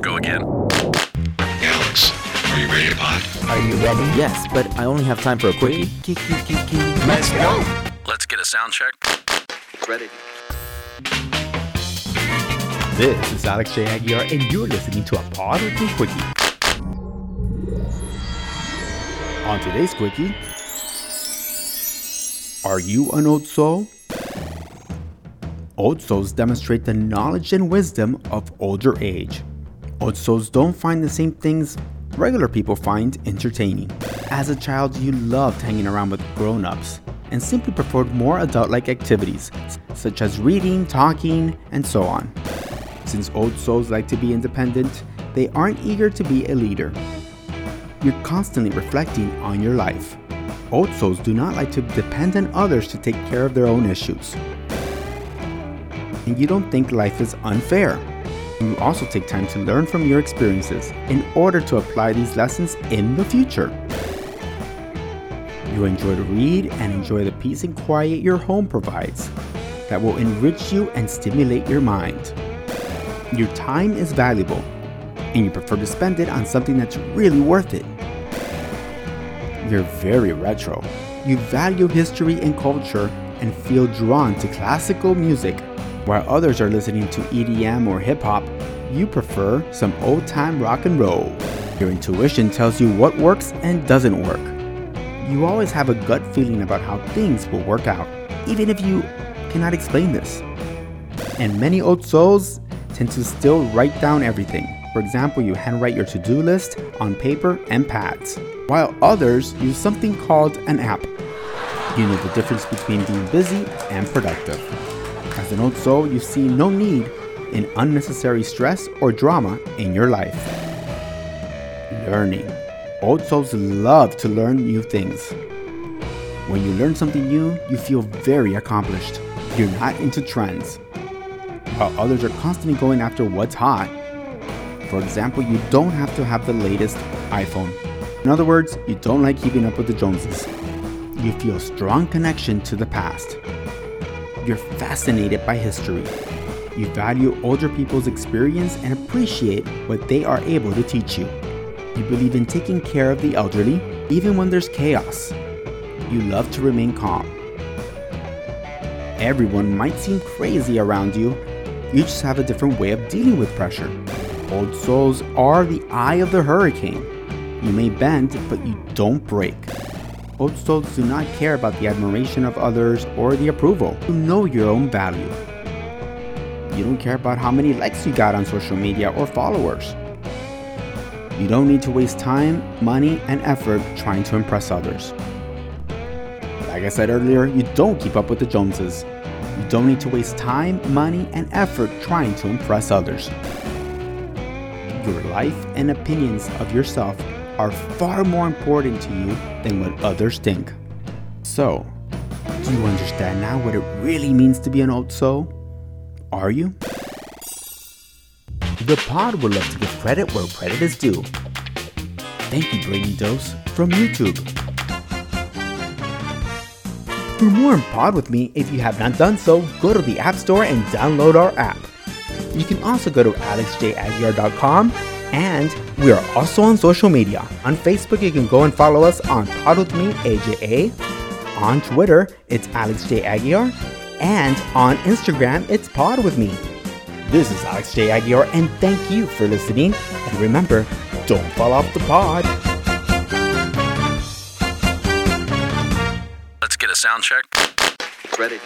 Let's go again. Alex, are you ready to pod? Are you ready? Yes, but I only have time for a quickie. Let's go. Let's get a sound check. Ready. This is Alex J. Aguiar, and you're listening to a Pod with Me Quickie. On today's Quickie, are you an old soul? Old souls demonstrate the knowledge and wisdom of older age. Old souls don't find the same things regular people find entertaining. As a child, you loved hanging around with grown ups and simply preferred more adult like activities, such as reading, talking, and so on. Since old souls like to be independent, they aren't eager to be a leader. You're constantly reflecting on your life. Old souls do not like to depend on others to take care of their own issues. And you don't think life is unfair. You also take time to learn from your experiences in order to apply these lessons in the future. You enjoy to read and enjoy the peace and quiet your home provides that will enrich you and stimulate your mind. Your time is valuable, and you prefer to spend it on something that's really worth it. You're very retro. You value history and culture and feel drawn to classical music. While others are listening to EDM or hip hop, you prefer some old time rock and roll. Your intuition tells you what works and doesn't work. You always have a gut feeling about how things will work out, even if you cannot explain this. And many old souls tend to still write down everything. For example, you handwrite your to do list on paper and pads, while others use something called an app. You know the difference between being busy and productive. As an old soul, you see no need in unnecessary stress or drama in your life. Learning. Old souls love to learn new things. When you learn something new, you feel very accomplished. You're not into trends. While others are constantly going after what's hot. For example, you don't have to have the latest iPhone. In other words, you don't like keeping up with the Joneses. You feel strong connection to the past. You're fascinated by history. You value older people's experience and appreciate what they are able to teach you. You believe in taking care of the elderly, even when there's chaos. You love to remain calm. Everyone might seem crazy around you, you just have a different way of dealing with pressure. Old souls are the eye of the hurricane. You may bend, but you don't break. Old souls do not care about the admiration of others or the approval. You know your own value. You don't care about how many likes you got on social media or followers. You don't need to waste time, money, and effort trying to impress others. Like I said earlier, you don't keep up with the Joneses. You don't need to waste time, money, and effort trying to impress others. Your life and opinions of yourself are far more important to you than what others think. So, do you understand now what it really means to be an old soul? Are you? The pod would love to give credit where credit is due. Thank you, Brainy Dose, from YouTube. For more Pod with me, if you have not done so, go to the App Store and download our app. You can also go to alexjaguiar.com and we are also on social media. On Facebook, you can go and follow us on Pod with Me AJA. On Twitter, it's Alex J. Aguiar. And on Instagram, it's Pod with Me. This is Alex J. Aguiar, and thank you for listening. And remember, don't fall off the pod. Let's get a sound check. Ready.